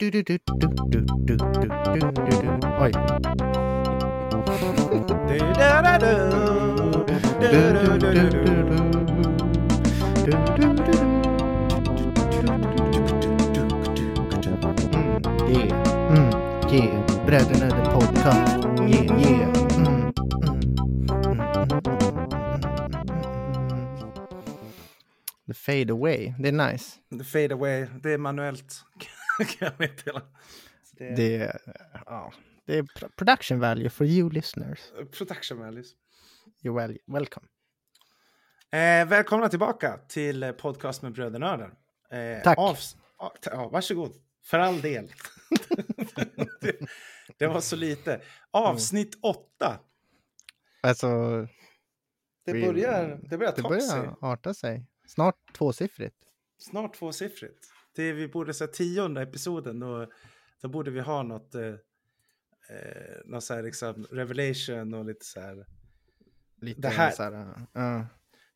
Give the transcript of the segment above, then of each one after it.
Du, du, du, Oj. Yeah. Mm. Yeah. Bräderna the podcast. Yeah, yeah. Mm. The fade away, det är nice. The fade away, det är manuellt. kan jag meddela. Det är Det är, ja, det är pro- production value for you listeners. production values. You're well, welcome. Eh, välkomna tillbaka till eh, podcast med brödernördar. Eh, Tack. avs- ja, varsågod, för all del. det, det var så lite. Avsnitt åtta. Alltså, Det börjar, det börjar det ta sig. börjar arta sig. Snart tvåsiffrigt. Snart tvåsiffrigt. Det vi borde säga tionde episoden. Då, då borde vi ha något, eh, eh, något så här liksom revelation och lite så här. Lite Det här- så här, ja,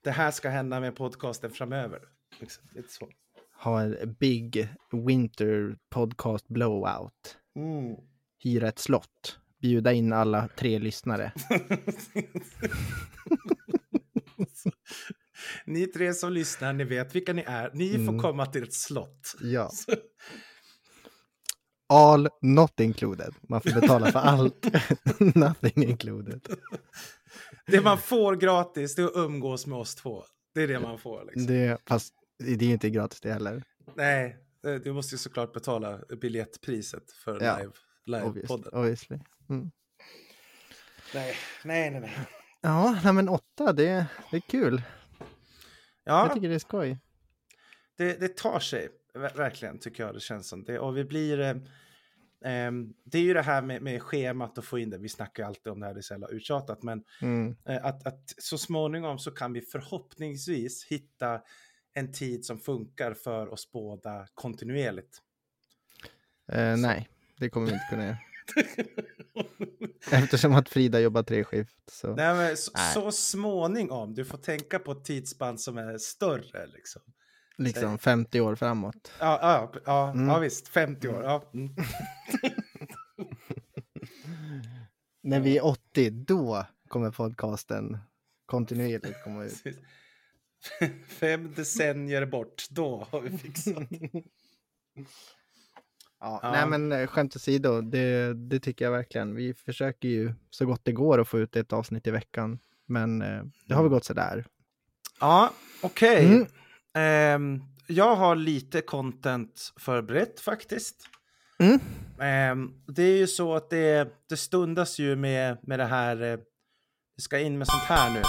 Det här ska hända med podcasten framöver. Liksom, lite så. ha en big winter podcast blowout. Mm. Hyra ett slott. Bjuda in alla tre lyssnare. ni tre som lyssnar, ni vet vilka ni är. Ni får Mm. komma till ett slott. Ja. All not included. Man får betala för allt. Nothing included. Det man får gratis det är att umgås med oss två. Det är det man får. Liksom. Det, fast det är inte gratis det heller. Nej, eh, du måste ju såklart betala biljettpriset för Ja, live, livepodden. Obviously. obviously. Mm. Nej, nej, nej. nej. Ja, nej, men åtta, det, det är kul. Jag Ja, tycker det är skoj. det, det tar sig ver- verkligen tycker jag det känns som. Det, och vi blir... Eh, ehm, det är ju det här med, med schemat och få in det. Vi snackar ju alltid om det här, det är så jävla uttjatat. Men Mm. eh, att, att så småningom så kan vi förhoppningsvis hitta en tid som funkar för oss båda kontinuerligt. Eh, nej, det kommer vi inte kunna göra. Eftersom att Frida jobbar tre skift. Så. Nej, men så, Nej. så småningom, du får tänka på ett tidsspann som är större. Liksom. Liksom 50 år framåt. Ja, ja, ja, Mm. ja visst, 50 år. Ja. Mm. När vi är 80, då kommer podcasten kontinuerligt komma ut. Fem decennier bort, då har vi fixat. Ja, Ja. Nej men eh, skämt åsido, det, det tycker jag verkligen. Vi försöker ju så gott det går att få ut ett avsnitt i veckan. Men eh, det har väl gått sådär. Ja, okej. Mm. Ehm, jag har lite content förberett faktiskt. Mm. Ehm, det är ju så att det, det stundas ju med, med det här. Eh, vi ska in med sånt här nu.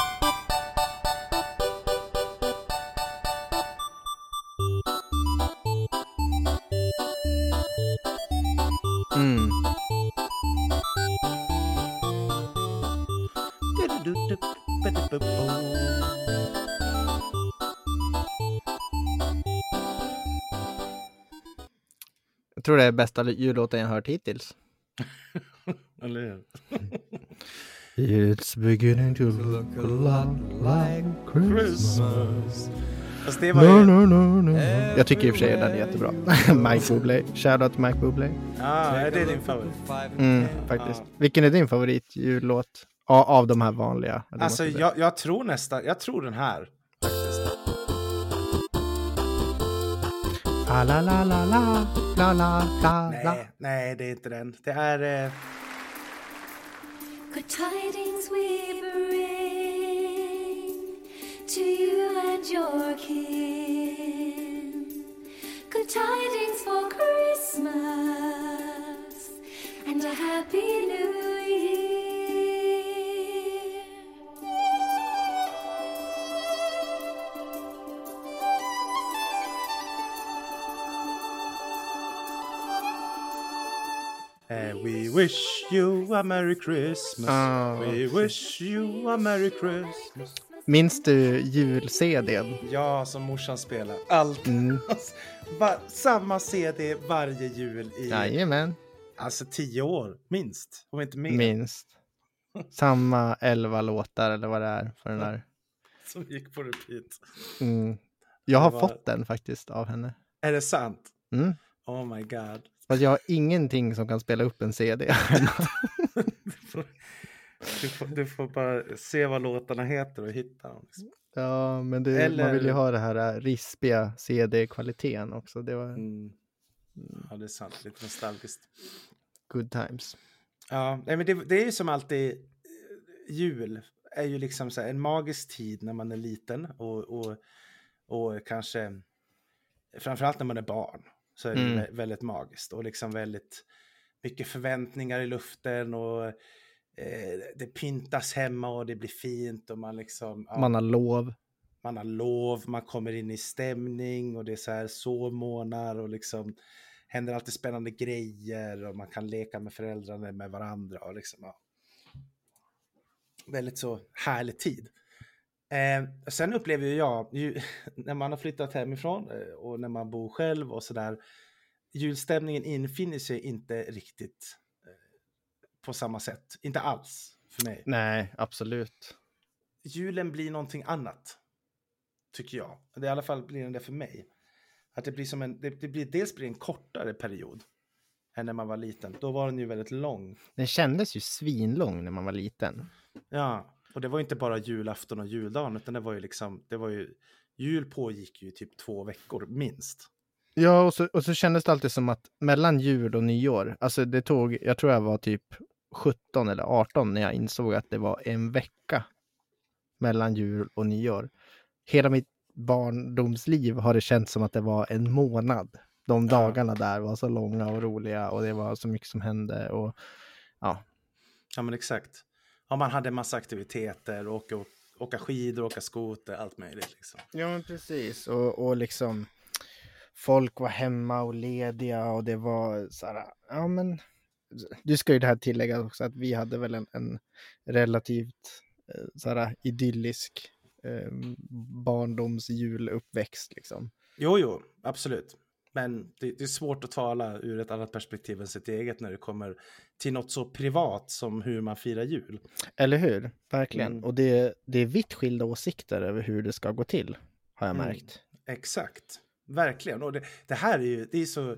Tror det är bästa jullåten jag hört hittills. Eller hur? It's beginning to look a lot like Christmas. Fast det var No, ju... no, no, no. Jag tycker i och för sig den är jättebra. Mike Bublé. Shoutout till Mike Bublé. Ja, det är din favorit. Mm, faktiskt. Vilken är din favorit jullåt? Ja, av de här vanliga. Det Alltså, det. jag, jag tror nästan, jag tror den här. La, la, la, la, la, la, la, la. Nej, nej, det är inte den. Det är... Eh, Good tidings we bring to you and your kin. Good tidings for Christmas and a happy new year. We wish you a merry Christmas. Ah, we wish you a merry Christmas. Minns du jul-CDn? Ja, som morsan spelar. Allt. Mm. Samma CD varje jul i Jajamän, alltså tio år, minst. Om inte mer. minst. Samma elva låtar eller vad det är för den där. Som gick på repeat. Mm. Jag har var- fått den faktiskt av henne. Är det sant? Mm. Oh my god. Fast jag har ingenting som kan spela upp en CD. Du får, du, får, du får bara se vad låtarna heter och hitta dem. Liksom. ja, men det, man vill ju Eller- ha det här äh, rispiga CD-kvaliteten också. Det var Mm. Ja, det är sant. Lite nostalgiskt. good times. Ja, men det, det är ju som alltid. eh, Jul är ju liksom så en magisk tid när man är liten och, och, och kanske framförallt när man är barn så är det Mm. vä- väldigt magiskt och liksom väldigt mycket förväntningar i luften och eh, det pyntas hemma och det blir fint och man liksom ja, Man har lov. man har lov, man kommer in i stämning och det är så här sovmorgnar och liksom händer alltid spännande grejer och man kan leka med föräldrarna med varandra och liksom ja. Väldigt så härlig tid. Eh, sen upplever jag, ju, när man har flyttat hemifrån eh, och när man bor själv och sådär, julstämningen infinner sig inte riktigt eh, på samma sätt. Inte alls för mig Nej, absolut. julen blir någonting annat. Tycker jag. Det är I alla fall blir den det för mig. Att det blir som en, det, det blir, dels blir en kortare period än när man var liten. Då var den ju väldigt lång. Den kändes ju svinlång när man var liten. Ja, och det var inte bara julafton och juldagen, utan det var ju liksom, det var ju, jul pågick ju typ två veckor minst. Ja, och så, och så kändes det alltid som att mellan jul och nyår, alltså det tog, jag tror jag var typ 17 eller 18 när jag insåg att det var en vecka mellan jul och nyår. Hela mitt barndomsliv har det känts som att det var en månad. De dagarna där var så långa och roliga och det var så mycket som hände. Och, ja, Ja, men exakt. Ja, man hade massa aktiviteter, åka, åka skidor, åka skoter, allt möjligt liksom. Ja, men precis. Och, och liksom folk var hemma och lediga och det var så här, ja men du ska ju det här tillägga också att vi hade väl en, en relativt eh, så här idyllisk eh, barndomsjuluppväxt liksom. Jo, jo, absolut. Men det, det är svårt att tala ur ett annat perspektiv än sitt eget när det kommer till något så privat som hur man firar jul. Eller hur? Verkligen. Mm. Och det, det är vitt skilda åsikter över hur det ska gå till, har jag Mm. märkt. Exakt, verkligen. Och det, det här är ju, det är så,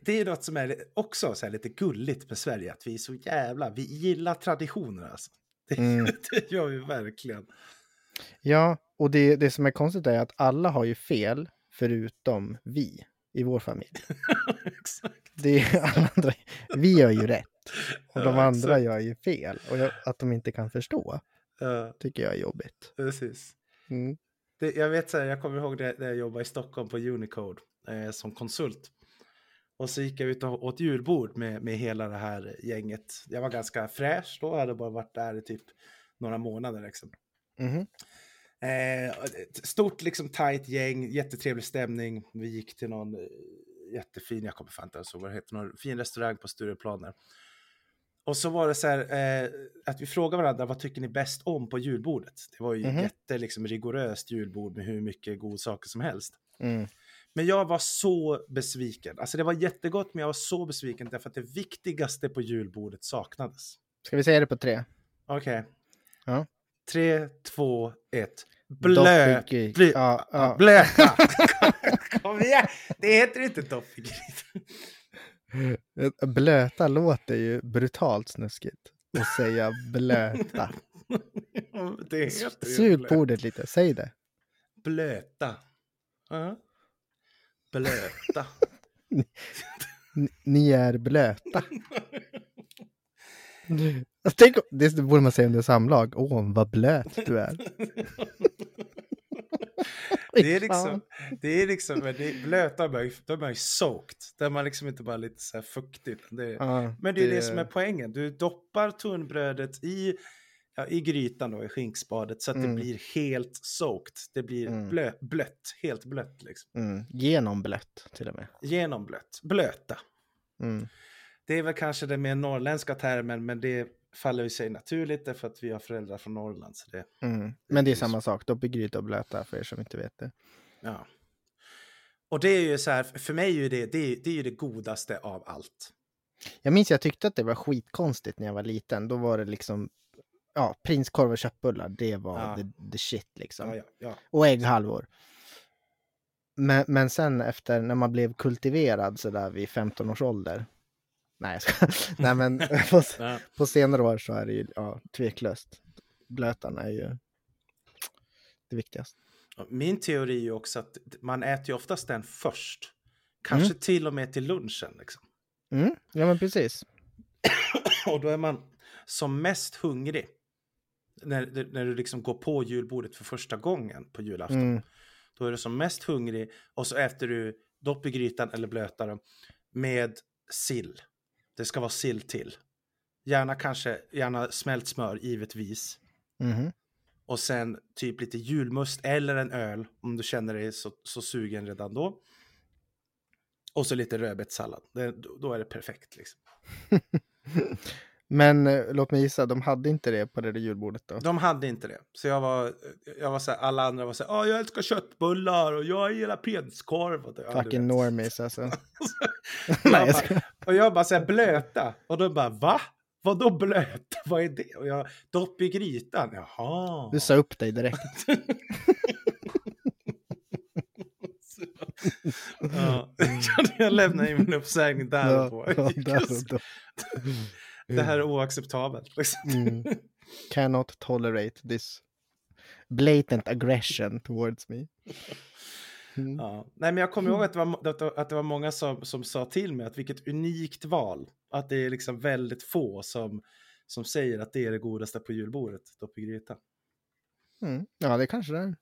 det är något som är också så lite gulligt med Sverige, att vi är så jävla, vi gillar traditioner alltså. Det, Mm. det gör vi verkligen. Ja, och det, det som är konstigt är att alla har ju fel förutom vi i vår familj. Exakt. Det är alla andra, vi gör ju rätt och de Ja, andra gör ju fel. Och jag, att de inte kan förstå Ja, tycker jag är jobbigt. precis. Mm. Det, jag vet så här, jag kommer ihåg när jag jobbade i Stockholm på Unicode eh, som konsult. Och så gick jag ut och åt julbord med, med hela det här gänget. Jag var ganska fräsch då, jag hade bara varit där i typ några månader. Liksom. Mhm. Eh, stort liksom tight gäng, jättetrevlig stämning. Vi gick till någon eh, jättefin, jag kommer fan inte ihåg vad det heter, någon fin restaurang på Stureplan. Och så var det så här eh, att vi frågade varandra vad tycker ni bäst om på julbordet? Det var ju Mhm. jätte liksom, rigoröst julbord med hur mycket godsaker som helst. Mm. Men jag var så besviken. Alltså det var jättegott men jag var så besviken därför att det viktigaste på julbordet saknades. Ska vi säga det på tre? Okej. Ja. Tre, två, ett. Blö, Ja, ja. Blöta. Kom igen. Det heter inte doppelgris. Blöta låter ju brutalt snuskigt. Och säga blöta. Det Sug på ordet lite, säg det. Blöta. Ja. Blöta. N- Ni är blöta. Alltså, Tänk, det borde man säga under samlag. Åh, vad blöt du är. Det är liksom, det är liksom, det är blöta, då är man ju- soaked. Där man liksom inte bara lite så här fuktig. utan Det Ja, men det är det som är poängen. Du doppar tunnbrödet i, ja, i grytan då, i skinkspadet, så att Mm. det blir helt soaked. Det blir Mm. blö, blött, helt blött liksom. Mm, genomblött till och med. Genomblött, blöta. Mm. Det är väl kanske den mer norrländska termen, men det faller ju sig naturligt därför att vi har föräldrar från Norrland. Så det, Mm. Men det är samma sak, doppelgryta och blöta för er som inte vet det. ja. Och det är ju så här, för mig är ju det, det, är, det är ju det godaste av allt. Jag minns jag tyckte att det var skitkonstigt när jag var liten. Då var det liksom, ja, prinskorv och köttbullar, det var Ja. the, the shit liksom. Ja, ja, ja. Och ägghalvor. Men, men sen efter när man blev kultiverad så där vid 15 års ålder. Nej, jag ska, nej men på, på senare år så är det ju ja, tveklöst. Blötarna är ju det viktigaste. Min teori är ju också att man äter ju oftast den först. Kanske till och med till lunchen. Liksom. Mm, ja men precis. Och då är man som mest hungrig. När, när du liksom går på julbordet för första gången på julafton. Mm, Då är du som mest hungrig och så äter du dopp i grytan eller blötare med sill. Det ska vara sill till. Gärna kanske, gärna smält smör givetvis. mhm. Och sen typ lite julmust eller en öl om du känner dig så, så sugen redan då. Och så lite rödbetssallad. Det, då är det perfekt liksom. Men eh, låt mig gissa, de hade inte det på det där julbordet då? De hade inte det. Så jag var, jag var så här, alla andra var så här, "Ah, jag älskar köttbullar och jag gillar prinskorv. Och det, ja, Fucking normies alltså. Jag Nej, jag bara, och jag bara så här blöta. Och de bara va? Vadå blöta? Vad är det? Och jag dopp i grytan. Jaha. Du sa upp dig direkt. ja. jag lämnar in min uppsägning där och på. Ja, där och då. Det här är oacceptabelt. Liksom. Mm. Cannot tolerate this blatant aggression towards me. Mm. Ja. Nej, men jag kommer ihåg att det var, att det- var många som, som sa till mig att vilket unikt val. Att det är liksom väldigt få som, som säger att det är det godaste på julbordet, dopp i grytan. Mm. Ja, det kanske det är.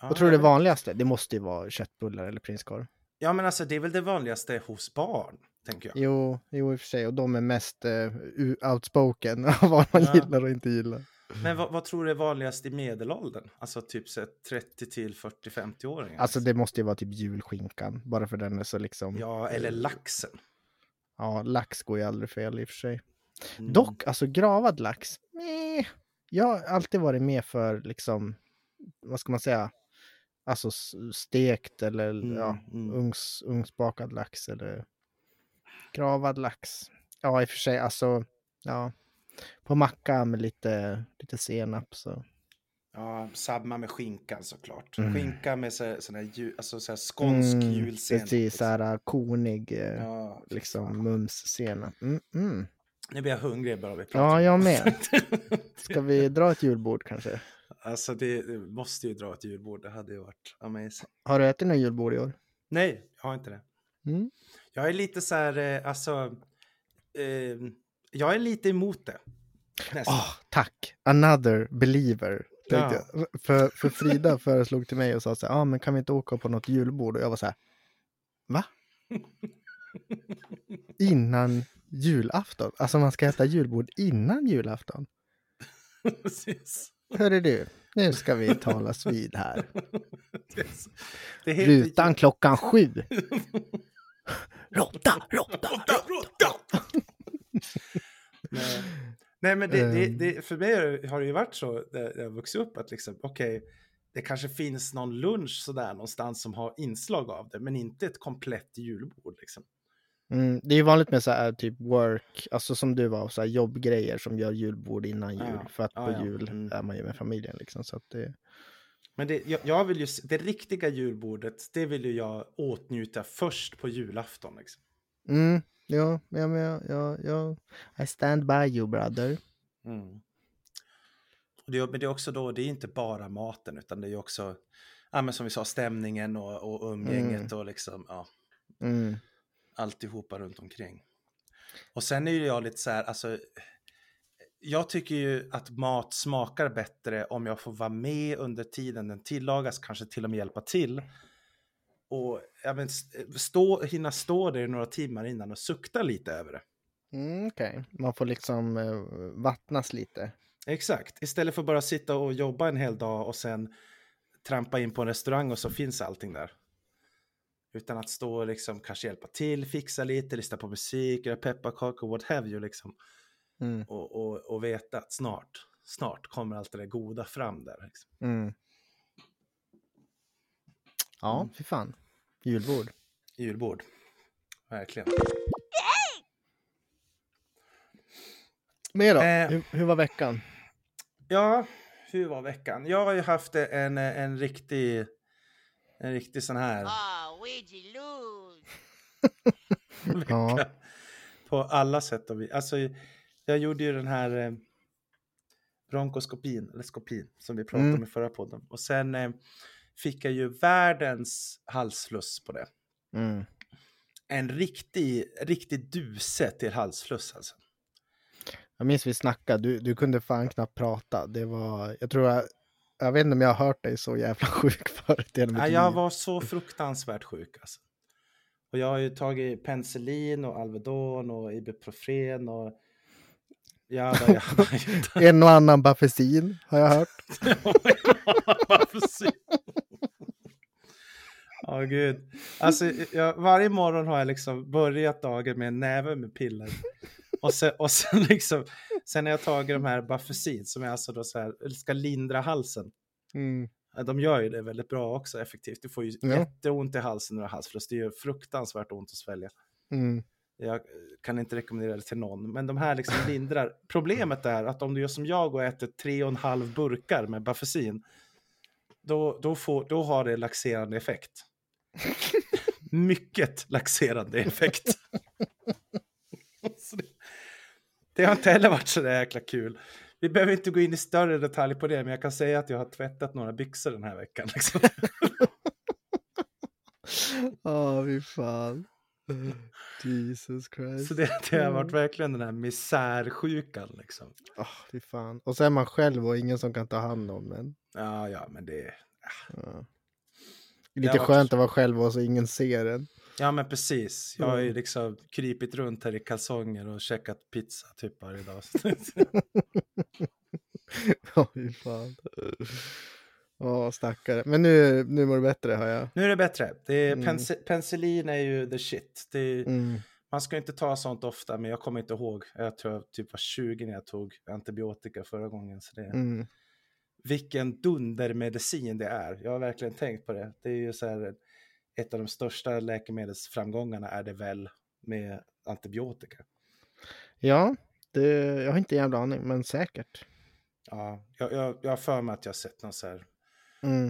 Ja, Vad tror du det vanligaste? Det måste ju vara köttbullar eller prinskorv. Ja, men alltså det är väl det vanligaste hos barn, tänker jag. Jo, jo i och för sig. Och de är mest uh, outspoken av vad man Ja. gillar och inte gillar. Men vad, vad tror du är vanligast i medelåldern? Alltså typ så här 30 till 40-50-åringar? Alltså det måste ju vara typ julskinkan. Bara för den är så liksom. Ja, eller laxen. Ja, lax går ju aldrig fel i och för sig. Mm. Dock, alltså gravad lax. Meh. Jag har alltid varit med för liksom, vad ska man säga? Alltså stekt eller Mm, ja, mm. ugns, ugnsbakad lax eller gravad lax. Ja, i och för sig, alltså, ja. På macka med lite, lite senap så. Ja, samma med skinkan såklart. Mm. Skinka med så, sån här, ju, alltså så här skånsk Mm, julsenap. Precis, liksom. så här konig, eh, Ja, liksom fan. mums-senap. Mm, mm. Nu blir jag hungrig bara vi pratar. Ja, jag med. Ska vi dra ett julbord kanske? alltså det, det måste ju dra ett julbord. Det hade ju varit amazing. Har du ätit något julbord i år? Nej, jag har inte det. Mm. Jag är lite så här, eh, alltså. Eh, jag är lite emot det. Ah, tack! Another believer. Ja. För, för Frida föreslog till mig och sa så här, ah, men kan vi inte åka på något julbord? Och jag var så här, va? Innan julafton? Alltså man ska äta julbord innan julafton? Precis. Hörru du, nu ska vi talas vid här. Det det Rutan klockan sju. Råtta, råtta, råtta. Nej. Nej, men det, det, Ehm. det, för mig har det ju varit så när jag vuxit upp att liksom, okej, det kanske finns någon lunch sådär någonstans som har inslag av det, men inte ett komplett julbord liksom. Mm, det är ju vanligt med så här typ work, alltså som du var, så här jobbgrejer som gör julbord innan jul. Ja, För att ja, på ja, jul mm. är man ju med familjen liksom. Så att det... Men det, jag, jag vill ju, det riktiga julbordet, det vill ju jag åtnjuta först på julafton. Liksom. Mm, ja, ja, ja, ja, ja. I stand by you brother. Mm. Och det, men det är också då, det är inte bara maten, utan det är också, ja, men som vi sa, stämningen och, och umgänget och liksom, ja, Mm. alltihopa runt omkring. Och sen är ju jag lite så här, alltså, jag tycker ju att mat smakar bättre om jag får vara med under tiden den tillagas, kanske till och med hjälpa till. Och ja, men, stå, hinna stå där i några timmar innan och sukta lite över det. Mm, Okej, man får liksom eh, vattnas lite. Exakt, istället för bara sitta och jobba en hel dag och sen trampa in på en restaurang och så finns allting där. Utan att stå och liksom kanske hjälpa till, fixa lite, lyssna på musik, göra pepparkakor, what have you liksom. Mm, Och, och, och veta att snart, snart kommer allt det där goda fram där. Liksom. mm. Ja, Mm. fy fan. Julbord. Julbord. Verkligen. Mer då? Eh. Hur, hur var veckan? Ja, hur var veckan? Jag har ju haft en, en riktig, En riktig sån här. Ah, Ouija lose. Ja. På alla sätt och vis. Alltså, jag gjorde ju den här eh, bronkoskopin, eller skopin, som vi pratade Mm. om i förra podden. Och sen eh, fick jag ju världens halsfluss på det. Mm. En riktig, riktig duse till halsfluss alltså. Jag minns vi snackade, du, du kunde fan knappt prata. Det var, jag tror jag, jag vet inte om jag har hört dig så jävla sjuk förut mitt Ja, jag var så fruktansvärt sjuk alltså. Och jag har ju tagit penicillin och Alvedon och Ibuprofen och jada, jada, jada. En och annan Bafesin har jag hört. Ja, gud. Alltså, jag, varje morgon har jag liksom börjat dagen med en näve med piller. Och sen, och sen liksom, sen har jag tagit de här Bafesin som är alltså då så här, ska lindra halsen. Mm. De gör ju det väldigt bra också, effektivt. Du får ju Ja. jätteont i halsen när du har halsfluss. Det gör fruktansvärt ont att svälja. Mm. Jag kan inte rekommendera det till någon, men de här liksom lindrar. Problemet är att om du gör som jag och äter tre och en halv burkar med Bafesin, då, då, får, då har det laxerande effekt. Mycket laxerande effekt. Det, det har inte heller varit så där jäkla kul. Vi behöver inte gå in i större detalj på det, men jag kan säga att jag har tvättat några byxor den här veckan. Liksom. Ja, fy fan. Jesus Christ. Så det, det har varit verkligen den här misärsjukan. Liksom. Ah, fy fan. Och så är man själv och ingen som kan ta hand om en. Ja, ja, men det... Ja. Det Lite har varit- skönt att vara själv och så ingen ser en. Ja, men precis. Jag har ju Mm. liksom krypit runt här i kalsonger och käkat pizza typ varje dag. Ja, fy fan. Ja, stackare. Men nu, nu mår du bättre, har jag. nu är det bättre. Det är, Mm. penicillin är ju the shit. Är, Mm. Man ska inte ta sånt ofta, men jag kommer inte ihåg. Jag tror jag typ var 20 när jag tog antibiotika förra gången. Så det, Mm. Vilken dundermedicin det är. Jag har verkligen tänkt på det. Det är ju så här, ett av de största läkemedelsframgångarna är det väl med antibiotika. Ja, det, jag har inte en jävla aning, men säkert. Ja, jag, jag, jag har för mig att jag har sett någon så här, Mm.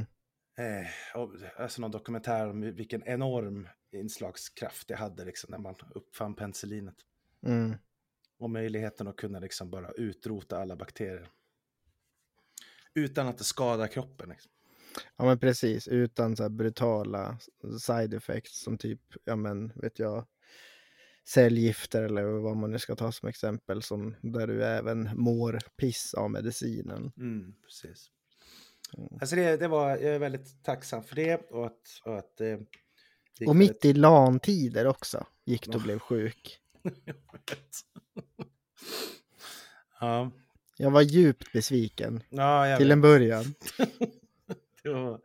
eh, och- alltså någon dokumentär om vilken enorm inslagskraft det hade liksom när man uppfann penicillinet. Mm. Och möjligheten att kunna liksom bara utrota alla bakterier. Utan att det skadar kroppen. Liksom. Ja, men precis. Utan så brutala side effects som typ, ja men, vet jag, cellgifter eller vad man nu ska ta som exempel, som där du även mår piss av medicinen. Mm, precis. Mm. Alltså det, det var, jag är väldigt tacksam för det och att, och att eh, Och mitt i LAN-tider också gick du och blev sjuk. väldigt- ja, Jag var djupt besviken ja till vet. en början. det, var,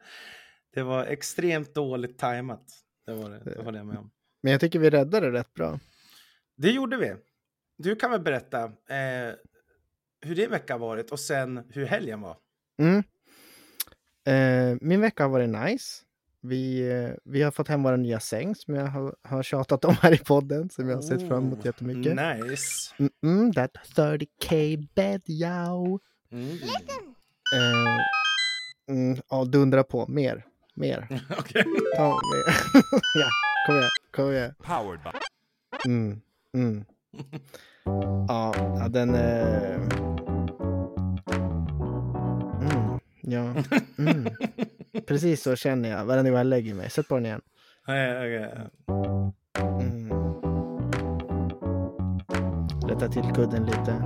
det var extremt dåligt tajmat. Det var det, det håller jag med om. Men jag tycker vi räddade det rätt bra. Det gjorde vi. Du kan väl berätta eh, hur din vecka varit och sen hur helgen var. Mm. Eh, min vecka har varit nice. Vi, eh, vi har fått hem våra nya säng som jag har, har tjatat om här i podden, som jag har sett fram emot jättemycket. Nice. Mm, mm, that 30k bed, yow. Mm. Eh, mm, ja, dundra på. Mer. Mer. Okej. Ta mer. ja, kom igen. Kom igen. Powered by. Mm, mm. Ja, ja, den... Eh... ja. Mm. Precis så känner jag varje gång jag lägger mig. Sätt på den igen. Okej, okej. Mm. Rätta till kudden lite.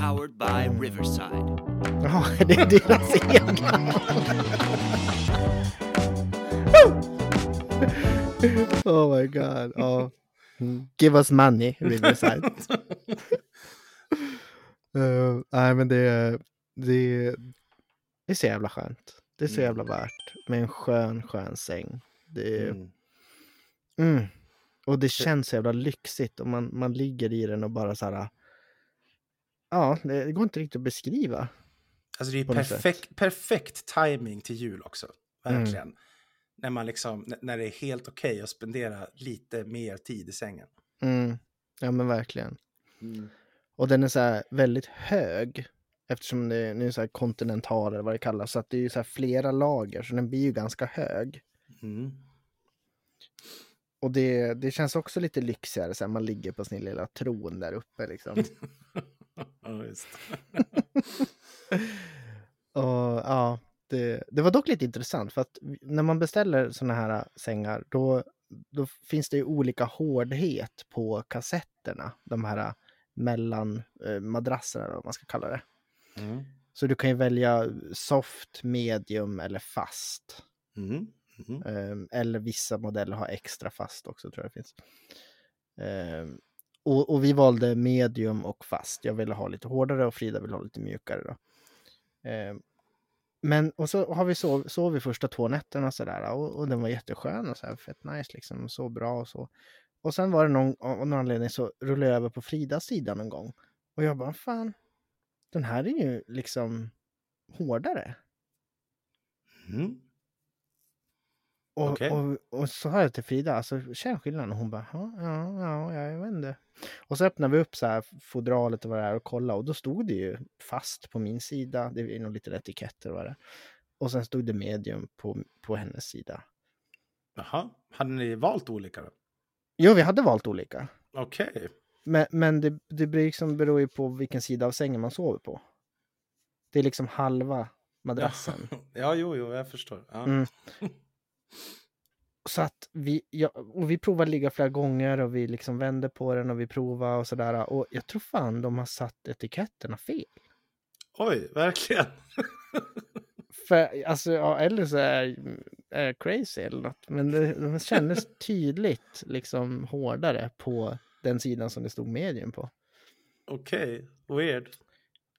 Powered by Riverside. Jaha, det är deras egna. oh my god. Ja. Mm. Give us money, Riverside. Uh, nej, men det, det, det är så jävla skönt. Det är så Mm. jävla värt med en skön, skön säng. Det, Mm. mm. Och det känns så jävla lyxigt och man, man ligger i den och bara så här. Ja, det, går inte riktigt att beskriva. Alltså det är perfekt, perfekt timing till jul också. Mm. Verkligen. När, man liksom, när det är helt okej att spendera lite mer tid i sängen. Mm. Ja, men verkligen. Och den är så här väldigt hög. Eftersom det nu är så här kontinental eller vad det kallas. Så att det är så flera lager. Så den blir ju ganska hög. Mm. Och det, det känns också lite lyxigare, så här, man ligger på sin lilla tron där uppe liksom. Ja, just. Och ja, det, det var dock lite intressant för att när man beställer såna här sängar då, då finns det ju olika hårdhet på kassetterna. De här mellan eh, madrasserna eller vad man ska kalla det. Mm. Så du kan ju välja soft, medium eller fast. Mm. Mm. Ehm, eller vissa modeller har extra fast också tror jag det finns. Ehm, och, och vi valde medium och fast. Jag ville ha lite hårdare och Frida ville ha lite mjukare. Då. Ehm, men och så har vi sov, sov vi första två nätterna och sådär och, och den var jätteskön och så här, fett nice liksom, så bra och så. Och sen var det någon, av någon anledning så rullade jag över på Fridas sida någon gång. Och jag bara, fan, den här är ju liksom hårdare. Mm. Och, Okej. och, och så har jag till Frida, alltså känn skillnaden? Och hon bara, ja, ja, ja, jag vet inte. Och så öppnade vi upp så här fodralet och vad det är och kollade och då stod det ju fast på min sida, det är nog lite etiketter och vad det är. Och sen stod det medium på, på hennes sida. Jaha, hade ni valt olika då? Jo, vi hade valt olika. Okej. Men, men det, det blir liksom beror ju på vilken sida av sängen man sover på. Det är liksom halva madrassen. Ja, jo, jo, jag förstår. Ja. Mm. Så att vi, ja, och vi provade ligga flera gånger och vi liksom vände på den och vi provade och sådär. Och jag tror fan de har satt etiketterna fel. Oj, verkligen. För, alltså, ja, eller så är är jag crazy eller något. Men det, de kändes tydligt liksom hårdare på den sidan som det stod medium på. Okej, weird.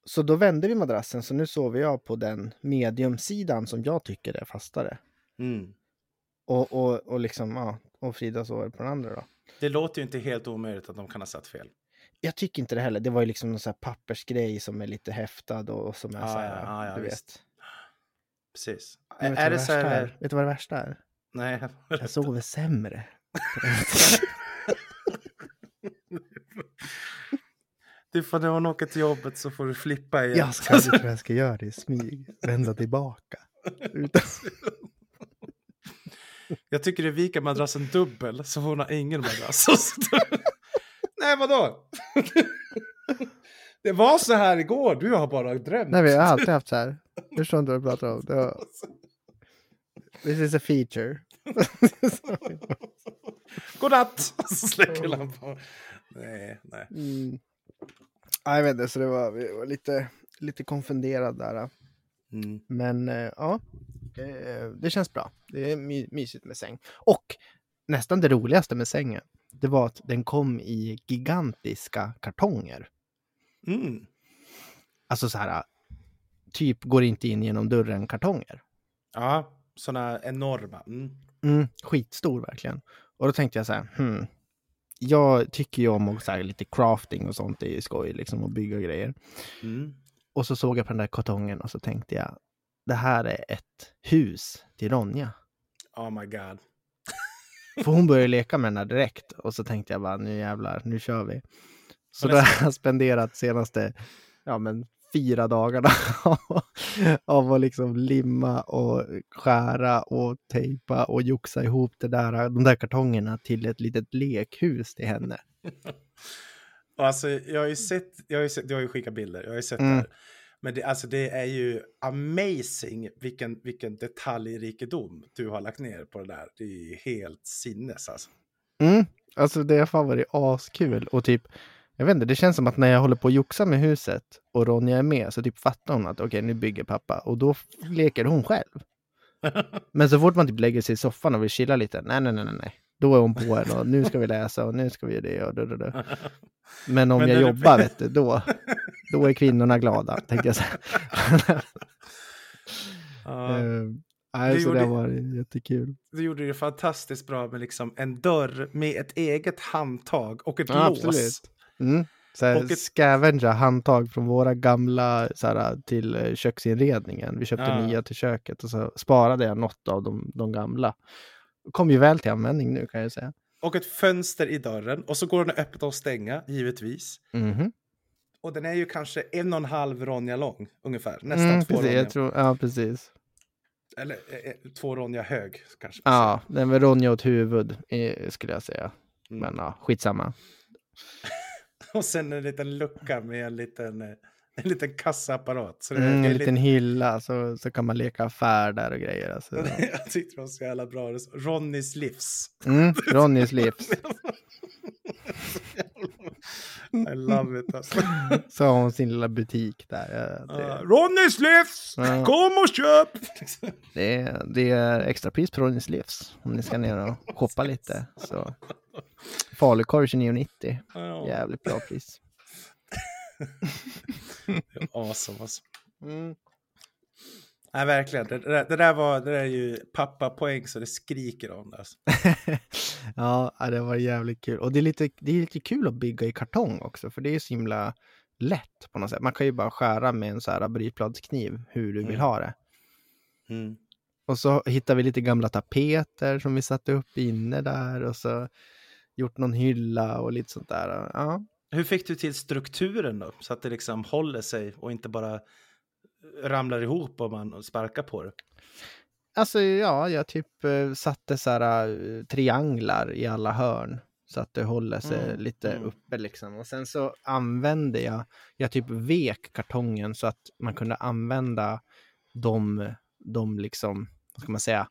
Så då vände vi madrassen, så nu sover jag på den mediumsidan som jag tycker är fastare. Mm. Och, och, och liksom, ja, och Frida sover på den andra då. Det låter ju inte helt omöjligt att de kan ha satt fel. Jag tycker inte det heller. Det var ju liksom någon sån här pappersgrej som är lite häftad och, och som är Ja, så här, ja, ja, du visst. vet. Precis. Men är det så här... är? vet du vad det värsta är? Nej. Jag sover sämre. Du får när hon åker till jobbet så får du flippa igen. jag ska, tror jag ska göra det i smyg. Vända tillbaka. Utan, Jag tycker det vika madrassen dubbel så hon har ingen madrass. Nej, vadå? Det var så här igår, du har bara drömt. nej, vi har alltid haft så här. Jag förstår inte vad du pratar om. Det var, this is a feature. Godnatt! Så släcker lampan. Nej, nej. Mm. Ja, jag vet inte, så det var, vi var lite, lite konfunderad där. Mm. Men eh, ja, eh, det känns bra. Det är my- mysigt med säng. Och nästan det roligaste med sängen, det var att den kom i gigantiska kartonger. Mm. Alltså så här, typ går inte in genom dörren kartonger. Ja, sådana enorma. Mm. Mm, skitstor verkligen. Och då tänkte jag så här, hmm. Jag tycker ju om att lite crafting och sånt, det är skoj liksom att bygga grejer. Mm. Och så såg jag på den där kartongen och så tänkte jag, det här är ett hus till Ronja. Oh my god. För hon började leka med den här direkt och så tänkte jag bara nu jävlar, nu kör vi. Så det- har jag spenderat senaste, ja men fyra dagarna av att liksom limma och skära och tejpa och joxa ihop det där, de där kartongerna till ett litet lekhus till henne. Alltså, jag har ju sett, jag har ju sett, du har ju skickat bilder, jag har ju sett Mm. det här. Men det, alltså, det är ju amazing vilken, vilken detaljrikedom du har lagt ner på det där. Det är ju helt sinnes alltså. Mm, alltså det har fan varit askul och typ, jag vet inte, det känns som att när jag håller på att joxa med huset och Ronja är med så typ fattar hon att okej nu bygger pappa och då leker hon själv. Men så fort man typ lägger sig i soffan och vill chilla lite, nej nej nej nej. Då är hon på en och nu ska vi läsa och nu ska vi göra det och det, det, det. Men om Men jag när du- jobbar vet du, då, då är kvinnorna glada, tänkte jag säga. Ja, Eh, Nej, Du så det gjorde- varit jättekul. du gjorde det fantastiskt bra med liksom en dörr med ett eget handtag och ett Ja, lås. absolut. Mm. Så här, Och ett- scavenga handtag från våra gamla så här, till eh, köksinredningen. Vi köpte Ja. nya till köket och så sparade jag något av de, de gamla. Kom ju väl till användning nu kan jag säga. Och ett fönster i dörren. Och så går den att öppna och stänga, givetvis. Mhm. Och den är ju kanske en och en halv Ronja lång, ungefär. Nästan Mm, två precis, Ronja. tror, ja, precis. Eller eh, eh, två Ronja hög kanske. Ja, den med Ronja åt huvud skulle jag säga. Mm. Men ja, skitsamma. Och sen en liten lucka med en liten, eh, en liten kassaapparat. Så det Mm, en lite- liten hylla så, så kan man leka affär där och grejer. Alltså. Jag tyckte det var så jävla bra. Ronnys livs. Mm, Ronnys livs. I love it alltså. Så har hon sin lilla butik där. Ja, Det, Ronnys livs! Ja. Kom och köp! det, är, det är extrapris på Ronnys livs. Om ni ska ner och shoppa lite. Så. Falukorv 29,90. Ja, Jävligt bra pris. Awesome alltså. Mm. Nej, verkligen. Det, det, där- det, där var, det där är ju pappa-poäng så det skriker om det. Alltså. ja, det var jävligt kul. Och det är, lite, det är lite kul att bygga i kartong också, för det är så himla lätt på något sätt. Man kan ju bara skära med en så här brytbladskniv hur du vill Mm. ha det. Mm. Och så hittade vi lite gamla tapeter som vi satte upp inne där och så gjort någon hylla och lite sånt där. Ja, Hur fick du till strukturen då? Så att det liksom håller sig och inte bara ramlar ihop om man sparkar på det. Alltså ja, jag typ eh, satte så här eh, trianglar i alla hörn så att det håller sig Mm, lite mm. uppe liksom. Och sen så använde jag, jag typ vek kartongen så att man kunde använda de, de liksom, vad ska man säga,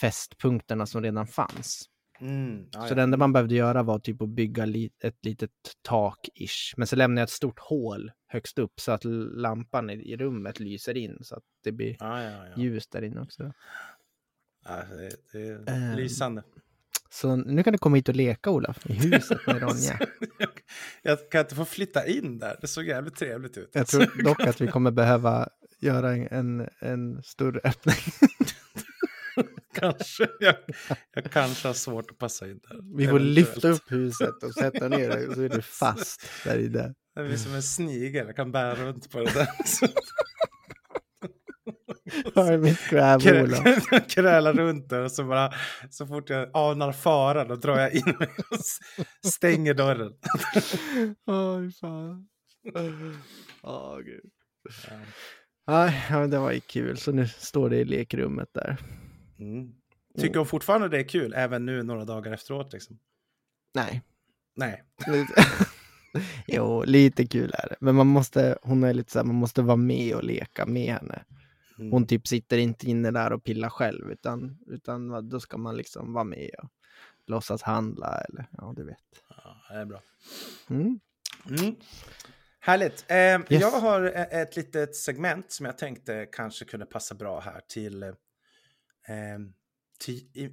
fästpunkterna som redan fanns. Mm. Ja, Så ja. det enda man behövde göra var typ att bygga li ett litet tak-ish. Men så lämnade jag ett stort hål högst upp så att lampan i, i rummet lyser in så att det blir Ja, ja, ja. ljus där inne också. ja det, det är Ehm, lysande. Så nu kan du komma hit och leka Olof, i huset med Ronja. Jag kan inte få flytta in där. Det såg jävligt trevligt ut. Jag tror dock att vi kommer behöva göra en, en, en större öppning. Kanske. Jag, jag kanske har svårt att passa in där. Vi får lyfta upp huset och sätta ner och så är du fast där i det. Det är som en snigel. Jag kan bära runt på det där. Mitt grab Olof? krä- Kräla runt där och så bara så fort jag anar faran då drar jag in mig och stänger dörren. Oj fan. Åh gud. Ja. Ja, det var ju kul. Så nu står det i lekrummet där. Mm. Tycker hon fortfarande det är kul även nu några dagar efteråt? Liksom? Nej. Nej. Jo, lite kul är det. Men man måste, hon är lite så här, man måste vara med och leka med henne. Mm. Hon typ sitter inte inne där och pillar själv, utan, utan då ska man liksom vara med och låtsas handla eller ja, du vet. Ja, det är bra. Mm. Mm. Härligt. Eh, Yes. Jag har e- ett litet segment som jag tänkte kanske kunde passa bra här till, eh,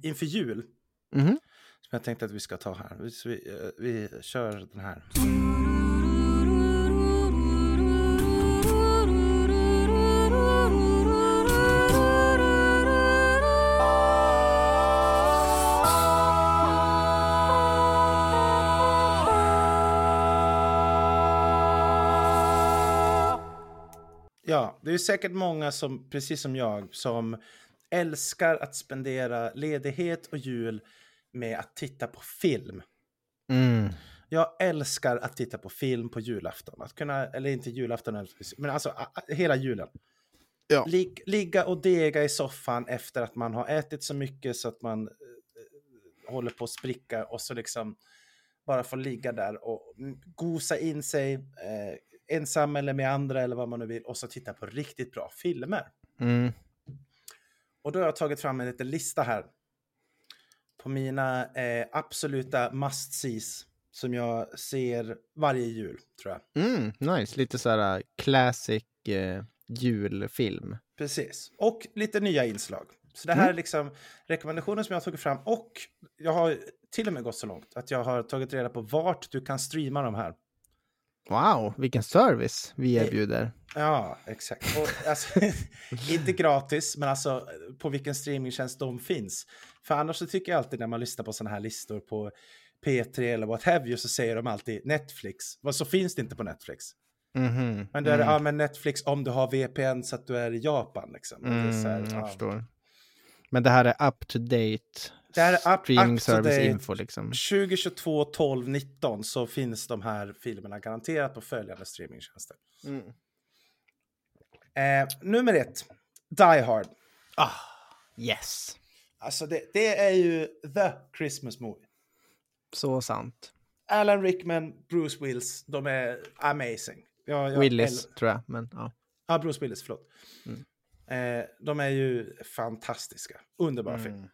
inför jul. Mhm. Som jag tänkte att vi ska ta här. Vi, så vi, eh, vi kör den här. Ja, det är säkert många som, precis som jag, som älskar att spendera ledighet och jul med att titta på film. Mm. Jag älskar att titta på film på julafton. Att kunna, eller inte julafton, men alltså hela julen. Ja. Lig, ligga och dega i soffan efter att man har ätit så mycket så att man eh, håller på att spricka och så liksom bara få ligga där och gosa in sig eh, ensam eller med andra eller vad man nu vill och så titta på riktigt bra filmer. Mm. Och då har jag tagit fram en liten lista här på mina eh, absoluta must-sees som jag ser varje jul, tror jag. Mm, nice, lite så här uh, classic eh, julfilm. Precis. Och lite nya inslag. Så det här är liksom rekommendationer som jag har tagit fram och jag har till och med gått så långt att jag har tagit reda på vart du kan streama de här. Wow, vilken service vi Eh, erbjuder. Ja, exakt. Och, alltså, inte gratis, men alltså på vilken streamingtjänst de finns. För annars så tycker jag alltid när man lyssnar på sådana här listor på P3 eller what have you så säger de alltid Netflix. Vad så finns det inte på Netflix. Mhm, Men då är det, mm, ja men Netflix om du har VPN så att du är i Japan liksom. Så här, mm, jag ja. förstår. Men det här är up to date Det här är up, streaming up service date. info liksom. 2022, 12, 19 så finns de här filmerna garanterat på följande streamingtjänster. Mm. Eh, nummer ett, Die Hard. Ah, Yes. Alltså det, det är ju the Christmas movie. Så sant. Alan Rickman, Bruce Willis, de är amazing. Jag, jag Willis, äl- tror jag. Men ja. Ja, Bruce Willis, förlåt. Mm. Eh, de är ju fantastiska. Underbar film. Mm.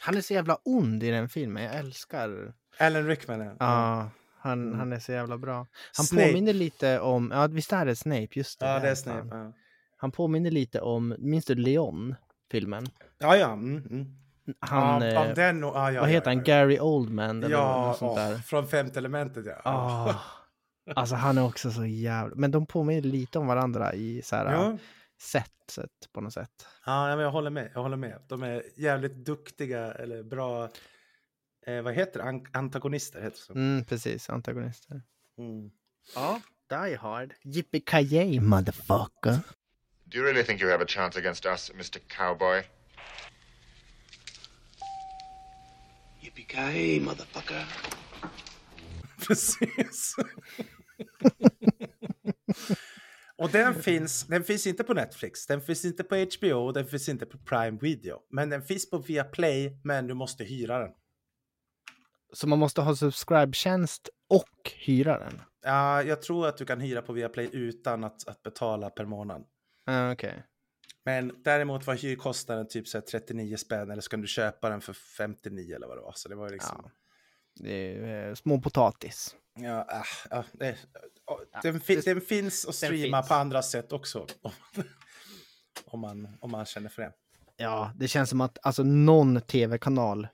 Han är så jävla ond i den filmen. Jag älskar... Alan Rickman. Ja, han, Mm. han är så jävla bra. Han Snape. påminner lite om... Ja, visst är det Snape? Just det. Ja, det är. Snape. Ja, Han påminner lite om... Minns du Leon? Filmen? ja. ja, mm, mm. Han... ja, eh, den, och- ja, vad heter han? Gary Oldman? Eller Ja, något sånt där. från femte elementet ja. Ah, alltså han är också så jävla... Men de påminner lite om varandra i så här Ja. sättet på något sätt. Ja, men jag håller med. Jag håller med. De är jävligt duktiga eller bra. Eh, vad heter det? An- antagonister heter det så. Mm, precis, antagonister. Mm. Ja, Die Hard. Yippee motherfucker. Do you really think you have a chance against us, Mr. Cowboy? Yippee-ki-yay, motherfucker. Precis. Och den finns, den finns inte på Netflix, den finns inte på HBO, den finns inte på Prime Video. Men den finns på Viaplay, men du måste hyra den. Så man måste ha subscribe-tjänst och hyra den? Ja, jag tror att du kan hyra på Viaplay utan att, att betala per månad. Ah, Okej. Men däremot var hyrkostnaden typ så här 39 spänn eller så kan du köpa den för 59 eller vad det var. Så det var liksom... Ja. Det är eh, små potatis. Ja, äh, ja, det, ja, den, fi, den finns att streama finns. på andra sätt också. Om man, om man känner för det. Ja, det känns som att alltså någon tv-kanal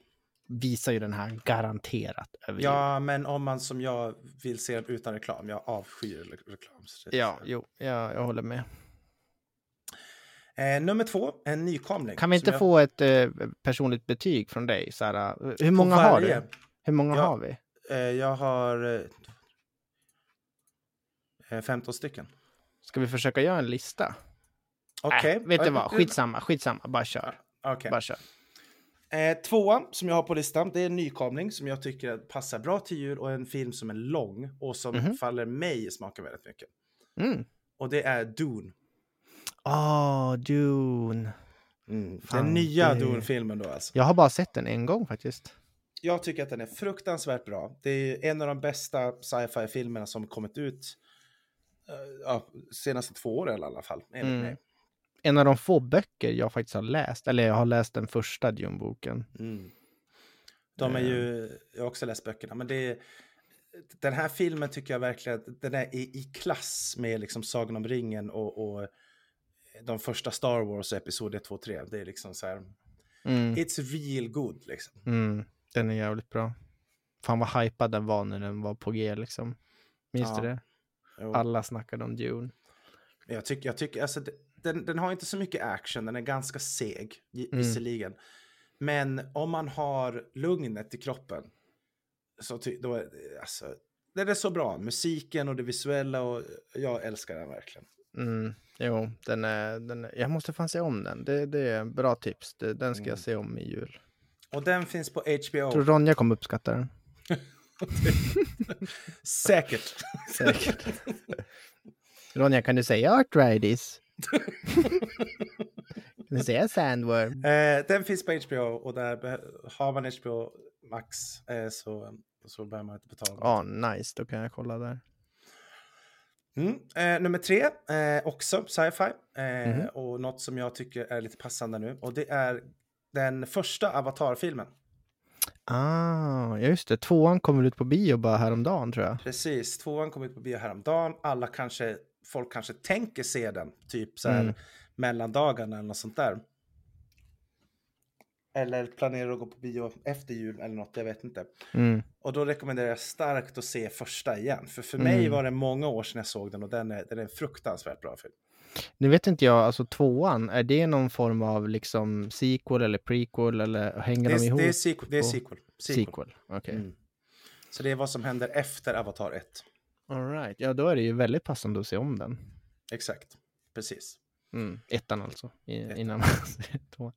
visar ju den här garanterat över jul. Ja, men om man som jag vill se den utan reklam. Jag avskyr re- reklam. Ja, jo, ja, jag håller med. Eh, nummer två, en nykomling. Kan vi inte jag- få ett eh, personligt betyg från dig? Så här, eh, hur många har du? Hur många Ja. har vi? Eh, jag har eh, 15 stycken. Ska vi försöka göra en lista? Okej. Äh, vet du Eh, vad? Skitsamma, skitsamma. Bara kör. Okej. Bara kör. Eh, tvåan som jag har på listan, det är en nykomling som jag tycker passar bra till jul och en film som är lång och som Mhm. faller mig i smaken väldigt mycket. Mm. Och det är Dune. Åh, Dune. Mm. Fan, den nya det- Dune-filmen då alltså. Jag har bara sett den en gång faktiskt. Jag tycker att den är fruktansvärt bra. Det är en av de bästa sci-fi-filmerna som kommit ut eh, ja, senaste två åren i alla fall. Enligt Mm. mig. En av de få böcker jag faktiskt har läst. Eller jag har läst den första Dune-boken. Mm. De är ju, jag har också läst böckerna, men det är, den här filmen tycker jag verkligen att den är i, i klass med liksom Sagan om ringen och, och de första Star Wars episod 1, 2, 3. Det är liksom så här, Mm. it's real good liksom. Mm. Den är jävligt bra. Fan vad hypad den var när den var på G liksom. Minns Ja. du det? Jo. Alla snackade om Dune. Jag tycker, jag tycker alltså, det- den, den har inte så mycket action, den är ganska seg, Mm. visserligen. Men om man har lugnet i kroppen, så ty, då är det, alltså, den är så bra. Musiken och det visuella och jag älskar den verkligen. Mm. Jo, den är, den är, jag måste fan se om den. Det, det är bra tips. Det, den ska jag se om i jul. Och den finns på HBO. Jag tror Ronja kommer uppskatta den. Säkert. Säkert. Ronja, kan du säga Arthritis? Kan du säga Sandworm? Eh, den finns på HBO och där har man HBO Max eh, så, så behöver man inte betala. Ja, nice. Då kan jag kolla där. Mm. Eh, nummer tre, eh, också sci-fi. Eh, Mhm. Och något som jag tycker är lite passande nu. Och det är den första Avatar-filmen. Ah, ja just det. Tvåan kommer ut på bio bara häromdagen tror jag. Precis, tvåan kom ut på bio häromdagen. Alla kanske, folk kanske tänker se den, typ så här Mm. mellandagarna eller något sånt där. Eller planerar att gå på bio efter jul eller något, jag vet inte. Mm. Och då rekommenderar jag starkt att se första igen. För för mig Mm. var det många år sedan jag såg den och den är, den är en fruktansvärt bra film. Nu vet inte jag, alltså tvåan, är det någon form av liksom sequel eller prequel eller hänger Det de ihop? det är sequel. Det är på- sequel. Sequel, okej. Mm. Så det är vad som händer efter Avatar 1. All right. Ja, då är det ju väldigt passande att se om den. Exakt, precis. Mm. Ettan alltså, i, Ettan. innan man ser tvåan.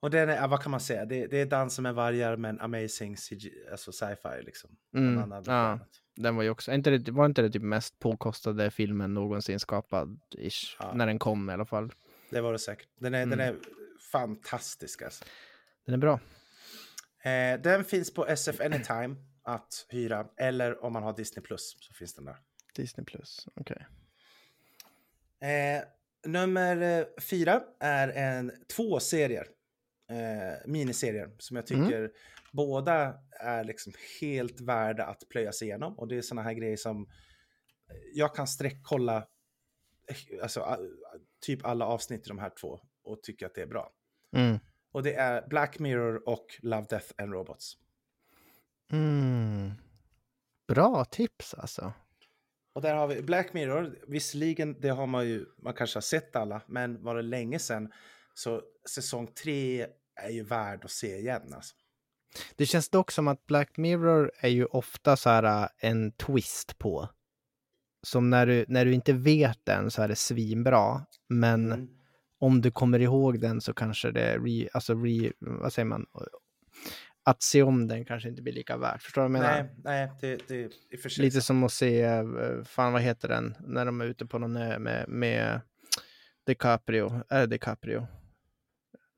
Och den är, vad kan man säga, det, det är dansen med vargar men amazing CG, alltså sci-fi liksom. Mm, ja. Den var ju också, inte det, var inte det typ mest påkostade filmen någonsin skapad, ish, Ja. när den kom i alla fall. det var det säkert. Den är, den är fantastisk alltså. Den är bra. Eh, den finns på SF Anytime att hyra, eller om man har Disney Plus så finns den där. Disney plus. Okej. Eh, nummer eh, fyra är en två serier. Eh, miniserier som jag tycker båda är liksom helt värda att plöjas igenom. Och det är såna här grejer som eh, jag kan sträckkolla eh, alltså, typ alla avsnitt i de här två och tycker att det är bra. Mm. Och det är Black Mirror och Love, Death and Robots. Mm. Bra tips alltså. Och där har vi Black Mirror. Visserligen, det har man ju, man kanske har sett alla, men var det länge sedan så säsong tre är ju värd att se igen. Alltså. Det känns dock som att Black Mirror är ju ofta så här äh, en twist på. Som när du, när du inte vet den så är det svinbra. Men Mm. om du kommer ihåg den så kanske det re, alltså re, vad säger man? Att se om den kanske inte blir lika värt. Förstår du vad jag menar? Nej, nej, det, det är i och för sig Lite som att se, eh, fan vad heter den, när de är ute på någon ö med, med DiCaprio. Är det DiCaprio?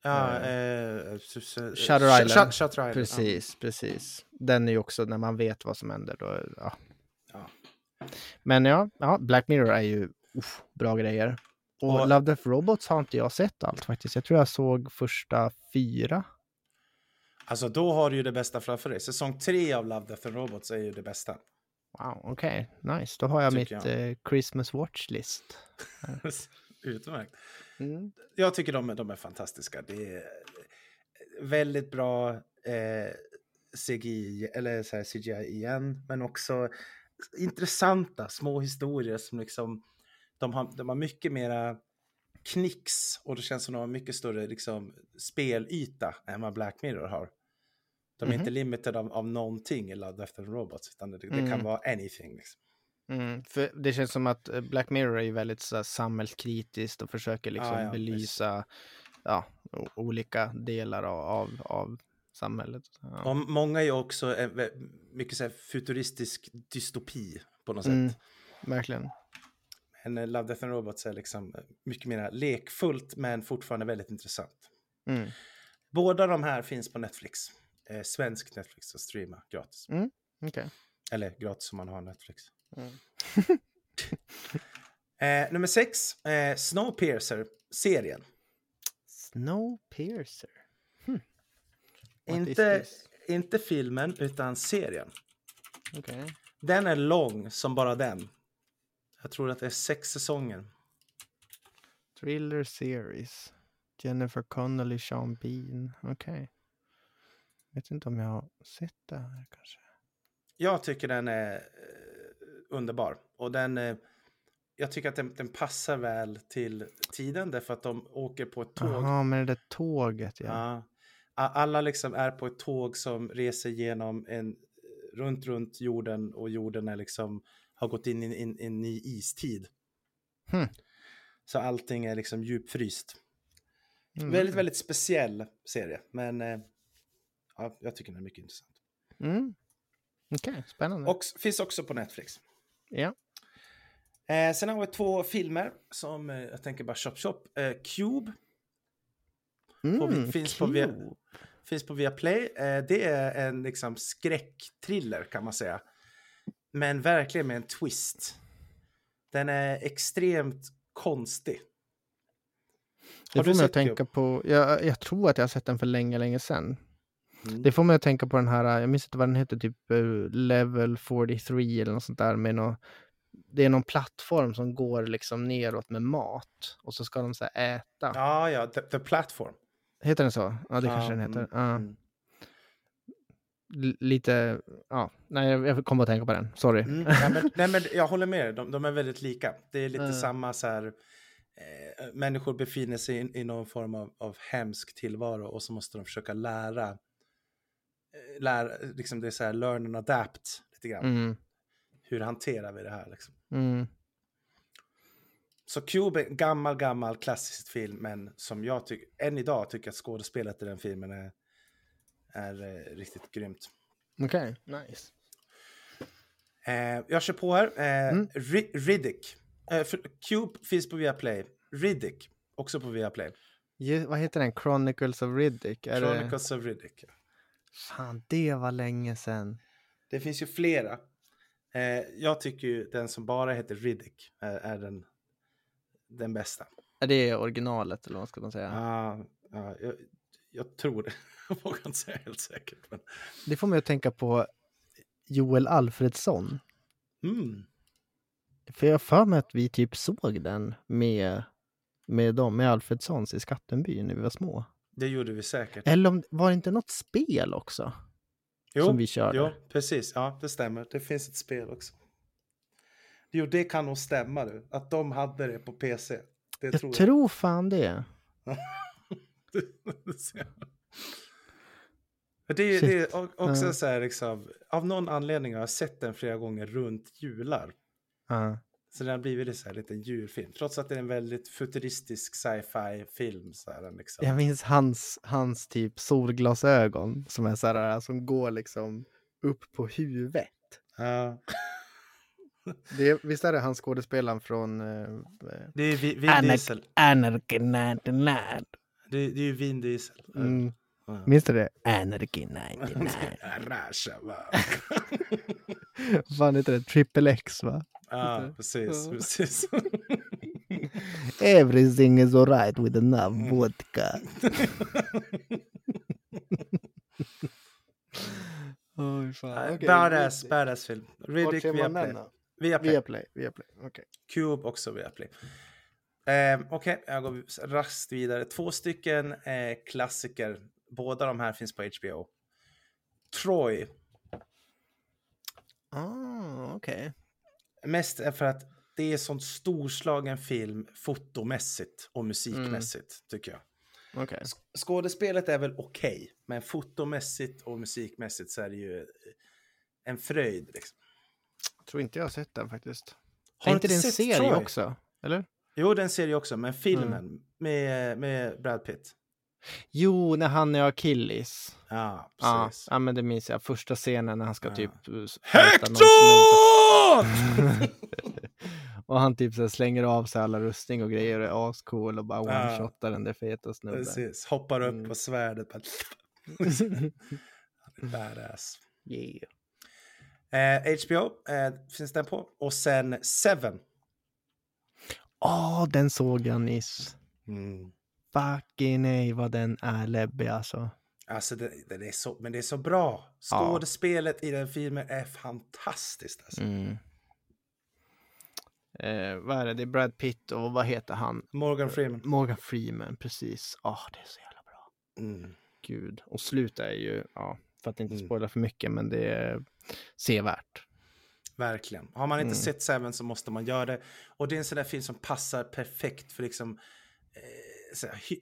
Ja, eh, eh, s- Shutter Sh- Island. Sh- Shutter Island. Precis, precis. Den är ju också när man vet vad som händer. Då, ja. Ja. Men ja, ja, Black Mirror är ju uff, bra grejer. Och, Och- Love Death Robots har inte jag sett allt faktiskt. Jag tror jag såg första fyra. Alltså då har du ju det bästa framför dig. Säsong tre av Love, Death and Robots är ju det bästa. Wow, okej, nice. Då har jag mitt jag. eh, Christmas Watchlist. Utmärkt. Mm. Jag tycker de, är- de är fantastiska. Det är väldigt bra eh, CGI, eller så här CGI igen, men också intressanta små historier som liksom, de har, de har mycket mera knicks och det känns som de har mycket större liksom, spelyta än vad Black Mirror har. De är Mhm. inte limited av, av någonting i Love, Death and Robots, utan det, det kan Mm. vara anything. Liksom. Mm, för det känns som att eh, Black Mirror är väldigt så här, samhällskritiskt och försöker liksom Ja, ja, belysa ja, olika delar av, av, samhället. Ja. Och många är också en, vä- mycket så här futuristisk dystopi på något Mm. sätt. Verkligen. Men eh, Love, Death and Robots är liksom eh, mycket mer lekfullt men fortfarande väldigt intressant. Mm. Båda de här finns på Netflix. Eh, svensk Netflix att streama gratis. Okej. Eller gratis om man har Netflix. Mm. Eh, nummer sex, eh, Snowpiercer-serien. Snowpiercer. Hmm. Inte, inte filmen utan serien. Okej. Den är lång som bara den. Jag tror att det är sex säsonger. Thriller series. Jennifer Connelly, Sean Bean. Okej. Vet inte om jag har sett det här kanske. Jag tycker den är eh, underbar. Och den, eh, jag tycker att den, den passar väl till tiden därför att de åker på ett tåg. Jaha, men det där tåget ja. Ja. Alla liksom är på ett tåg som reser genom en runt, runt jorden och jorden är liksom har gått in i en, ny istid. Hmm. Så allting är liksom djupfryst. Mm. Väldigt, väldigt speciell serie, men eh, ja, jag tycker den är mycket intressant. Mm. Okej, spännande. Och finns också på Netflix. ja. Eh, sen har vi två filmer som eh, jag tänker bara chop chop. Eh, Cube Mm, finns på via- Cube. finns på Viaplay. Eh, det är en liksom skräckthriller kan man säga. Men verkligen med en twist. Den är extremt konstig. Det Har får du mig att tänka Cube? på, jag, jag tror att jag har sett den för länge, länge sedan. Mm. Det får mig att tänka på den här, jag minns inte vad den heter, typ eh, Level 43 eller något sånt där med nå det är någon plattform som går liksom neråt med mat och så ska de så här äta. Ja, ja, the, the Platform. Heter den så? Ja, det Ja, kanske den heter. mm, Ja. mm. L- Lite, ja, nej jag, kommer att tänka på den, sorry. Mm, nej, men, nej, men jag håller med dig, de, de är väldigt lika. Det är lite Mm. samma så här, eh, människor befinner sig i, i någon form av, av hemsk tillvaro och så måste de försöka lära, eh, lära liksom det är så här learn and adapt lite grann. Mm, Hur hanterar vi det här liksom? mm, Så Cube är gammal, gammal klassisk film, men som jag tycker, än idag tycker att skådespelet i den filmen är, är eh, riktigt grymt. Okej, nice. Eh, jag kör på här. Eh, Mm. Ri- Riddick. Eh, Cube finns på Viaplay. Riddick. också på Viaplay. Ju- vad heter den? Chronicles of Riddick? Är det... Chronicles of Riddick. Fan, det var länge sedan. Det finns ju flera. Eh, jag tycker ju den som bara heter Riddick är, är den, den bästa. Är det originalet eller vad ska man säga? Ah, ja, jag, jag tror det. Jag vågar inte säga helt säkert. Men... Det får mig att tänka på Joel Alfredsson. Mm. För jag har för mig att vi typ såg den med, med dem, med Alfredssons i Skattenby när vi var små. Det gjorde vi säkert. Eller om, var det inte något spel också? som vi körde. Jo, precis. Ja, det stämmer. Det finns ett spel också. Jo, det kan nog stämma du. Att de hade det på PC. Det Jag tror tror fan det. jag. Det, är- det är också så här liksom. Av någon anledning har jag sett den flera gånger runt jular. Ja. Så den har blivit en så här liten julfilm. Trots att det är en väldigt futuristisk sci-fi film. Så här, liksom. Jag minns hans, hans typ solglasögon som är så här, som går liksom upp på huvudet. Ja. Det, visst är det han skådespelaren från uh, Det är Vi- Vin Anac- Diesel. Anarchy Night Night? Det, det är ju Vin Diesel. Mm. Ja. Minns du det? Anarchy Night Night. Rasha, va? Vad fan heter det? Triple X va? Ja, precis. Ja. precis. Everything is alright with enough vodka. Fan. okej. badass, badass film. Riddick ser man via den Play. då? Via Play. Via Play. Via Play. Okej. Cube också via Play. Eh, Okej, jag går raskt vidare. Två stycken eh, klassiker. Båda de här finns på HBO. Troy. Ah, okej. Mest är för att det är sån storslagen film fotomässigt och musikmässigt, tycker jag. Okej. Skådespelet är väl okej, men fotomässigt och musikmässigt så är det ju eh, en fröjd. Liksom. Tror inte jag har sett den faktiskt. Har är inte det en serie också? Eller? Jo, den ser jag också, men filmen Mm. med, med Brad Pitt. Jo, när han är Achilles. Ja, Ja, precis. ja, men det minns jag. Första scenen när han ska Ja. typ... som Hector! och han typ så slänger av sig alla rustning och grejer och är ascool och bara Ja. one-shotar den där feta snubben. precis, hoppar upp Mm. på svärdet. Bara... Badass. yeah. Eh, HBO eh, finns den på. Och sen Seven. Åh, den såg jag nyss. Mm. Fucking nej vad den är läbbig alltså. Alltså, det, det är så, men det är så bra. Skådespelet i den filmen är fantastiskt. Alltså. Mm. Eh, vad är det? Det är Brad Pitt och vad heter han? Morgan Freeman. Morgan Freeman, precis. Åh, det är så jävla bra. Mm. Gud. Och slut är ju, ja, för att inte Mm. spoila för mycket, men det är sevärt. Verkligen. Har man inte Mm. sett Seven så måste man göra det. Och det är en sån där film som passar perfekt för liksom eh,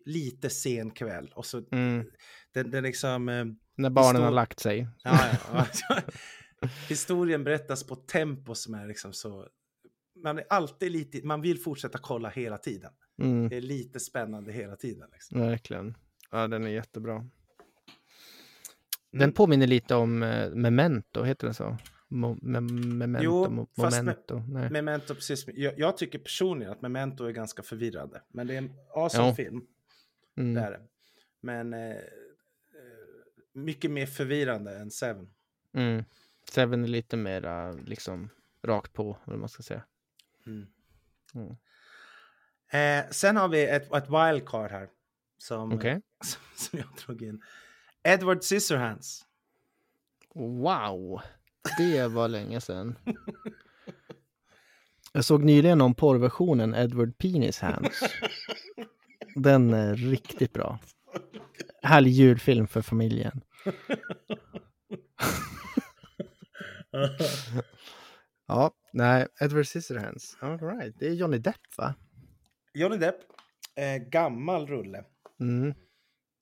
lite sen kväll. Och så Mm. den, den liksom... Eh, När barnen har lagt sig. ja, ja, ja. Historien berättas på tempo som är liksom så... Man är alltid lite... Man vill fortsätta kolla hela tiden. Mm, Det är lite spännande hela tiden. Liksom. verkligen. Ja, den är jättebra. Den Mm. påminner lite om eh, Memento, heter den så? Mo- me- memento, Jo, fast me-. Memento, precis. Jag, jag tycker personligen att Memento är ganska förvirrande. Men det är en awesome Ja. film. Det Mm. är det. Men eh, eh, mycket mer förvirrande än Seven. Mm. Seven är lite mer liksom rakt på, vad man ska säga. Mm. Mm. Eh, sen har vi ett, ett wildcard här. Som, Okej. som, som jag drog in. Edward Scissorhands. Wow, det var länge sedan. Jag såg nyligen om porrversionen Edward Penis Hands. Den är riktigt bra. Härlig julfilm för familjen. Ja, nej, Edward Scissorhands. All right. Det är Johnny Depp va? Johnny Depp. Eh, gammal rulle. Mm.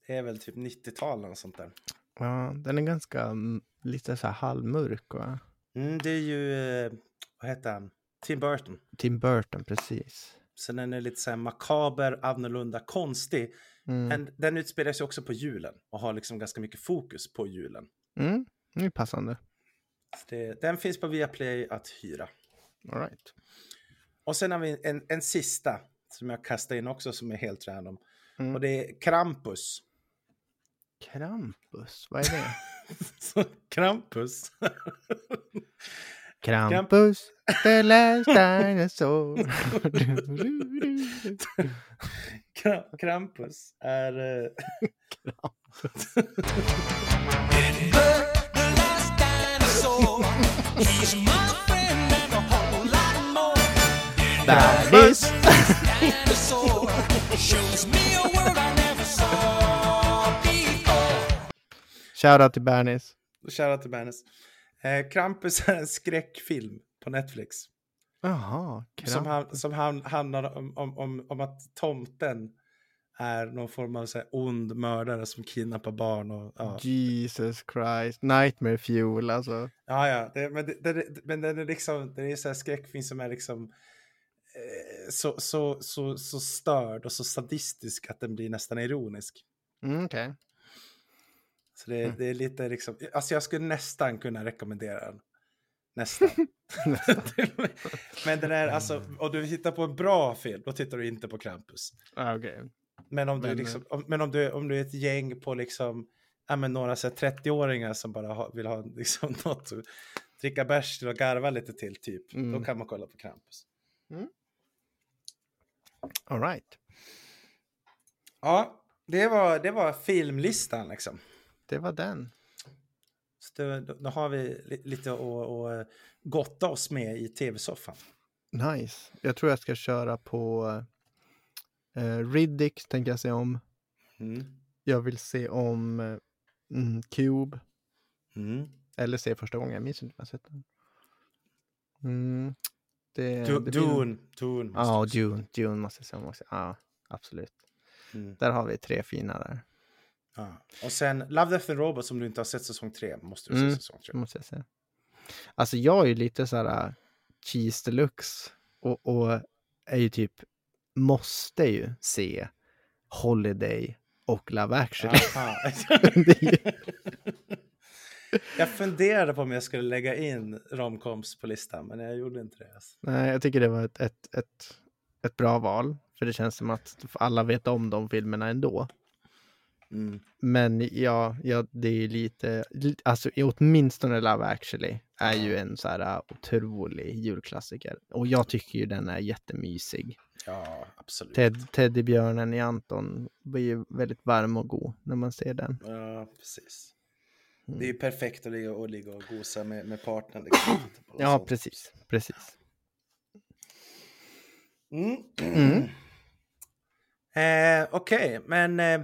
Det är väl typ 90-tal och sånt där. Ja, den är ganska mm, lite så här halvmörk va? Mm, det är ju, eh, vad heter han? Tim Burton. Tim Burton, precis. Så den är lite så här makaber, annorlunda, konstig. Mm. Men den utspelar sig också på julen och har liksom ganska mycket fokus på julen. Mm. Det är passande. Det, den finns på Viaplay att hyra. All right. Och sen har vi en, en sista som jag kastar in också som är helt random. Mm. Och det är Krampus. Krampus, vad är det? Krampus. Krampus, the last dinosaur. Kra- Krampus är... eh, Bärdis! Shoutout till Bernis. Shoutout till Bernes. Eh, Krampus är en skräckfilm på Netflix. Jaha, Som, han, som han, handlar om, om, om, om att tomten är någon form av så här, ond mördare som kidnappar barn. Och, ja. Jesus Christ, Nightmare Fuel alltså. Ja, ja, det, men, det, det, men den är liksom, det är så här skräckfilm som är liksom eh, så, så, så, så störd och så sadistisk att den blir nästan ironisk. Mm, Okej. Så det, det är lite liksom, alltså jag skulle nästan kunna rekommendera den. Nästan. men den är alltså, om du tittar på en bra film, då tittar du inte på Krampus. Ah, okej. Men om du, Men, liksom, om, men om du, om du är ett gäng på liksom, ja men några så här 30-åringar som bara ha, vill ha liksom något, att dricka bärs till och garva lite till typ, Mm. då kan man kolla på Krampus. All right. Ja, det var, det var filmlistan liksom. Det var den. Så då, då, har vi li, lite att att gotta oss med i tv-soffan. Nice. Jag tror jag ska köra på uh, Riddick, tänker jag se om. Mm. Jag vill se om eh, mm, Cube. Mm. Eller se första gången, jag minns inte om jag sett den. Mm. Det, Du, det Dune. Dune Ja. Dune. Dune måste jag se om också. Ja, absolut. Mm. Där har vi tre fina där. Ja. Och sen Love, Death and Robots som du inte har sett säsong 3 måste du se Mm. säsong 3. Det måste jag säga. Alltså jag är ju lite så här äh, cheese deluxe och, och är ju typ måste ju se Holiday och Love actually. Jag funderade på om jag skulle lägga in romcoms på listan, men jag gjorde inte det. Alltså. Nej, jag tycker det var ett, ett, ett, ett bra val. För det känns som att alla vet om de filmerna ändå. Mm. Men ja, ja det är lite, li- alltså åtminstone Love actually är ju en så här äh, otrolig julklassiker. Och jag tycker ju den är jättemysig. Ja, absolut. Ted, Teddybjörnen i Anton blir ju väldigt varm och god när man ser den. Ja, precis. Mm. Det är ju perfekt att ligga och, ligga och gosa med, med partnern. Liksom. Ja, precis. precis. Mm. Mm. Eh, Okej, men eh, eh,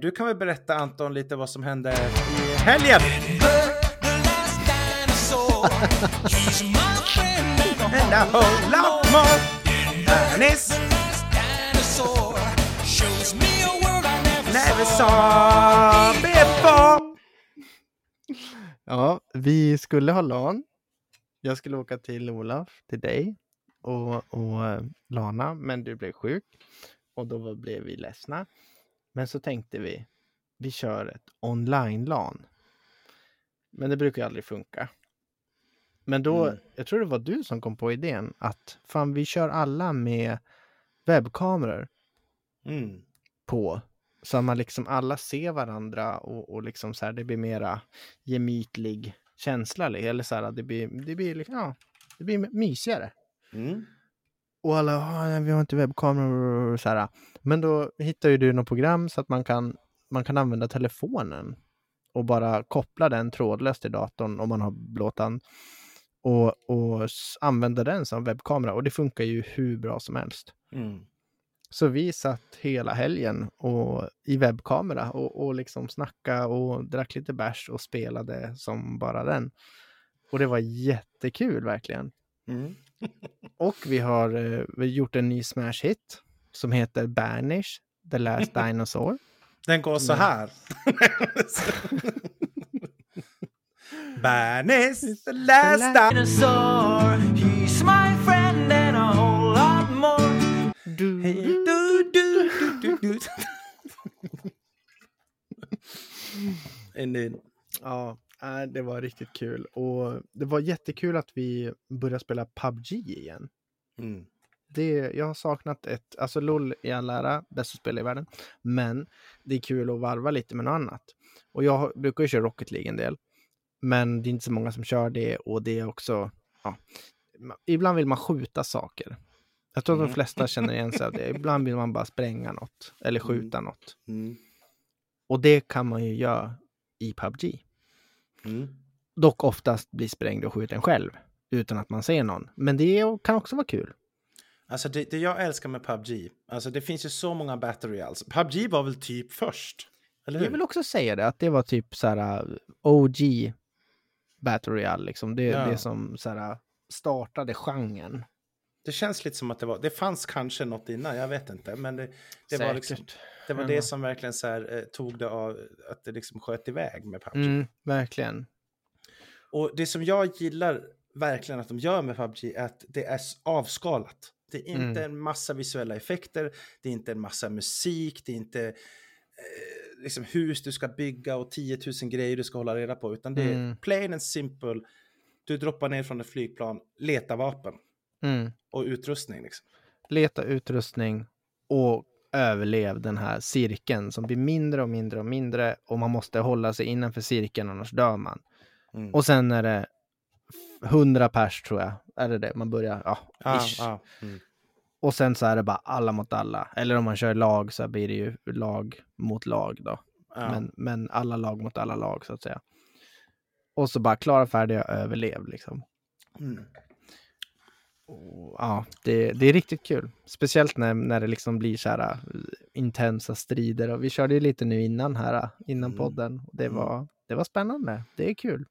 du kan väl berätta Anton lite vad som hände i helgen? Ja, vi skulle ha LAN. Jag skulle åka till Olaf, till dig och, och eh, Lana, men du blev sjuk. Och då blev vi ledsna. Men så tänkte vi, vi kör ett online-LAN. Men det brukar ju aldrig funka. Men då, Mm. jag tror det var du som kom på idén att fan vi kör alla med webbkameror Mm. på. Så att man liksom alla ser varandra och, och liksom så här, det blir mera gemytlig känsla. Eller så här, det blir, det blir, liksom, ja, det blir mysigare. Mm. Och alla, "Ah, vi har inte webbkameror och så här. Men då hittar ju du något program så att man kan, man kan använda telefonen och bara koppla den trådlöst till datorn om man har blåtand och, och använda den som webbkamera och det funkar ju hur bra som helst. Mm. Så vi satt hela helgen och, i webbkamera och, och liksom snacka och drack lite bärs och spelade som bara den. Och det var jättekul verkligen. Mm. Och vi har, eh, gjort en ny smash hit som heter Banish, The Last Dinosaur. Den går så här. Bernis, the last dinosaur. He's my friend and a whole lot more. Du, Hey, du, du, du, du, du. Indeed. Ja, äh, det var riktigt kul. Och det var jättekul att vi började spela PubG igen. Mm. det, jag har saknat ett, alltså LOL i all ära, bästa spel i världen, men det är kul att varva lite med något annat. Och jag brukar ju köra Rocket League en del, men det är inte så många som kör det och det är också, ja, ibland vill man skjuta saker. Jag tror att de Mm. flesta känner igen sig av det. Ibland vill man bara spränga något eller skjuta något. Mm. Och det kan man ju göra i PubG. Mm. Dock oftast bli sprängd och skjuten själv utan att man ser någon. Men det kan också vara kul. Alltså det, det jag älskar med PubG, alltså det finns ju så många battle royals. PubG var väl typ först? Jag vill också säga det, att det var typ så här uh, OG Battle Royale, liksom. Det, Ja. det som så här, uh, startade genren. Det känns lite som att det var, det fanns kanske något innan, jag vet inte. Men det, det var, liksom. Det, var det som verkligen så här, eh, tog det av, att det liksom sköt iväg med PubG. Mm, verkligen. Och det som jag gillar verkligen att de gör med PubG är att det är avskalat. Det är inte Mm. en massa visuella effekter, det är inte en massa musik, det är inte eh, liksom hus du ska bygga och 10 000 grejer du ska hålla reda på, utan det är Mm. plain and simple. Du droppar ner från ett flygplan, leta vapen Mm. och utrustning. Liksom. Leta utrustning och överlev den här cirkeln som blir mindre och mindre och mindre och man måste hålla sig innanför cirkeln annars dör man. Mm. Och sen är det 100 pers tror jag, är det det man börjar, ja, Ah, ah, mm. Och sen så är det bara alla mot alla. Eller om man kör lag så blir det ju lag mot lag då. Ja. Men, men alla lag mot alla lag så att säga. Och så bara klara, färdiga, överlev liksom. Mm. Och, ja, det, det är riktigt kul. Speciellt när, när det liksom blir så här äh, intensa strider. Och vi körde ju lite nu innan här, äh, innan Mm. podden. Det Mm. var, det var spännande. Det är kul.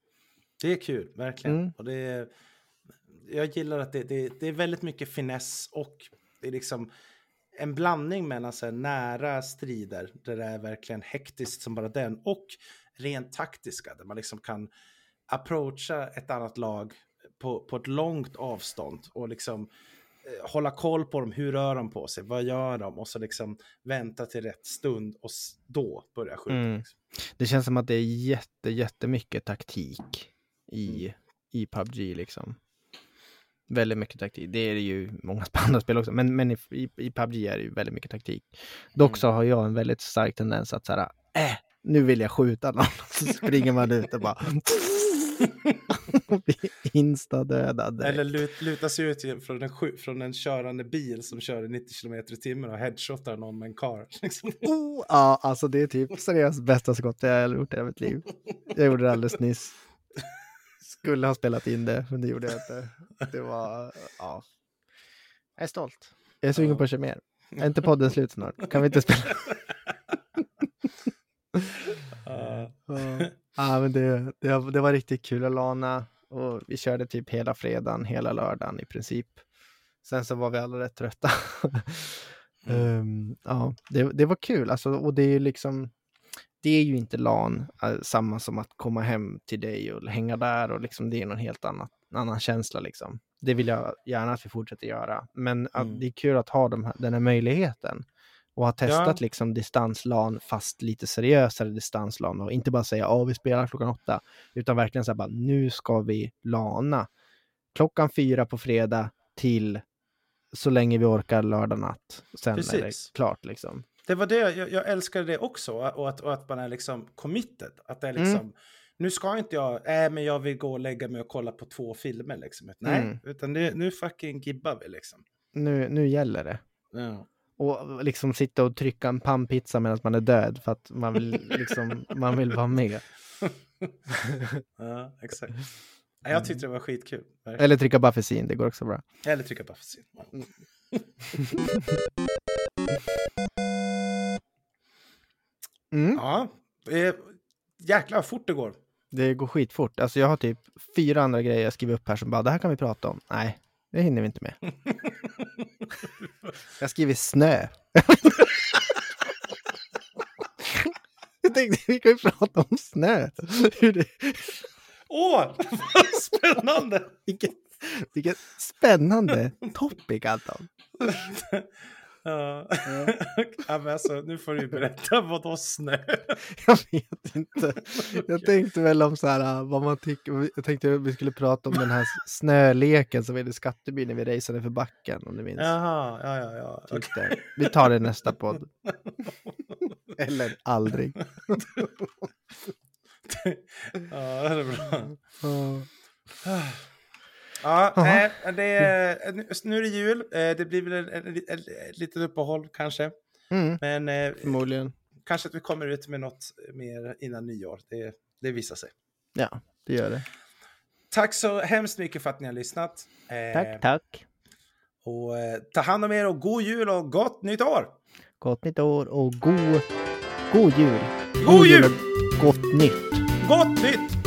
Det är kul, verkligen. Mm. Och det är, jag gillar att det, det, det är väldigt mycket finess och det är liksom en blandning mellan så nära strider där det är verkligen hektiskt som bara den och rent taktiska där man liksom kan approacha ett annat lag på, på ett långt avstånd och liksom eh, hålla koll på dem. Hur rör de på sig? Vad gör de? Och så liksom vänta till rätt stund och då börja skjuta. Mm. Liksom. Det känns som att det är jätte, jättemycket taktik i, Mm. i PubG liksom. Väldigt mycket taktik. Det är det ju många andra spel också, men, men i, i, i PubG är det ju väldigt mycket taktik. Dock så har jag en väldigt stark tendens att så här, äh, nu vill jag skjuta någon. Så springer man ut och bara blir insta-dödad. Eller lut, luta sig ut från en, från en körande bil som kör i 90 km i timmen och headshotar någon med en car. Liksom. Oh, ja, alltså det är typ seriöst bästa skott jag har gjort i mitt liv. Jag gjorde det alldeles nyss. Skulle ha spelat in det, men det gjorde jag inte. Det var, ja. Jag är stolt. Jag är sugen på att köra mer. Är inte podden slut snart? Kan vi inte spela? Ja. Ja, men det, det, var- det var riktigt kul att lana och vi körde typ hela fredagen, hela lördagen i princip. Sen så var vi alla rätt trötta. Ehm, ja, det, det var kul alltså, och det är ju liksom, det är ju inte LAN, eh, samma som att komma hem till dig och hänga där och liksom det är någon helt annan, annan känsla liksom. Det vill jag gärna att vi fortsätter göra, men Mm. det är kul att ha de här, den här möjligheten och ha testat Ja. liksom distans-LAN fast lite seriösare distans-LAN och inte bara säga att vi spelar klockan åtta, utan verkligen så här bara nu ska vi LANa klockan fyra på fredag till så länge vi orkar lördag natt. Sen är det Precis. klart liksom. Det var det, jag, jag älskade det också och att, och att man är liksom committed. Att det är liksom, Mm. nu ska inte jag, äh, men jag vill gå och lägga mig och kolla på två filmer liksom. Nej, Mm. utan det, nu fucking gibbar vi liksom. Nu, nu gäller det. Ja. Och liksom sitta och trycka en pannpizza medan man är död för att man vill, liksom, man vill vara med. ja, exakt. Jag tyckte det var skitkul. verkligen. Eller trycka buffersin, det går också bra. Eller trycka på sin. Mm. Ja, eh, jäklar vad fort det går. Det går skitfort. Alltså jag har typ fyra andra grejer jag skriver upp här som bara, det här kan vi prata om. Nej, det hinner vi inte med. Jag skriver snö. jag tänkte vi kan ju prata om snö. Hur det, Åh, vad spännande! vilket, vilket spännande topic Anton. Ja. ja, men alltså, nu får du ju berätta vad då snö? Jag vet inte. Jag tänkte väl om så här, vad man tycker. Jag tänkte att vi skulle prata om den här snöleken som vi hade i Skatteby när vi raceade för backen, om du minns. Jaha, ja, ja, ja. Det. Vi tar det i nästa podd. Eller aldrig. ja, det är bra. Ja. Ja, nej, det nu är det jul. Eh, Det blir väl ett, litet uppehåll kanske. Mm, Men eh, förmodligen. kanske att vi kommer ut med något mer innan nyår. Det, det visar sig. Ja, det gör det. Tack så hemskt mycket för att ni har lyssnat. Eh, Tack, tack. Och eh, ta hand om er och god jul och gott nytt år! Gott nytt år och god, god jul. God jul! och gott nytt. Gott nytt!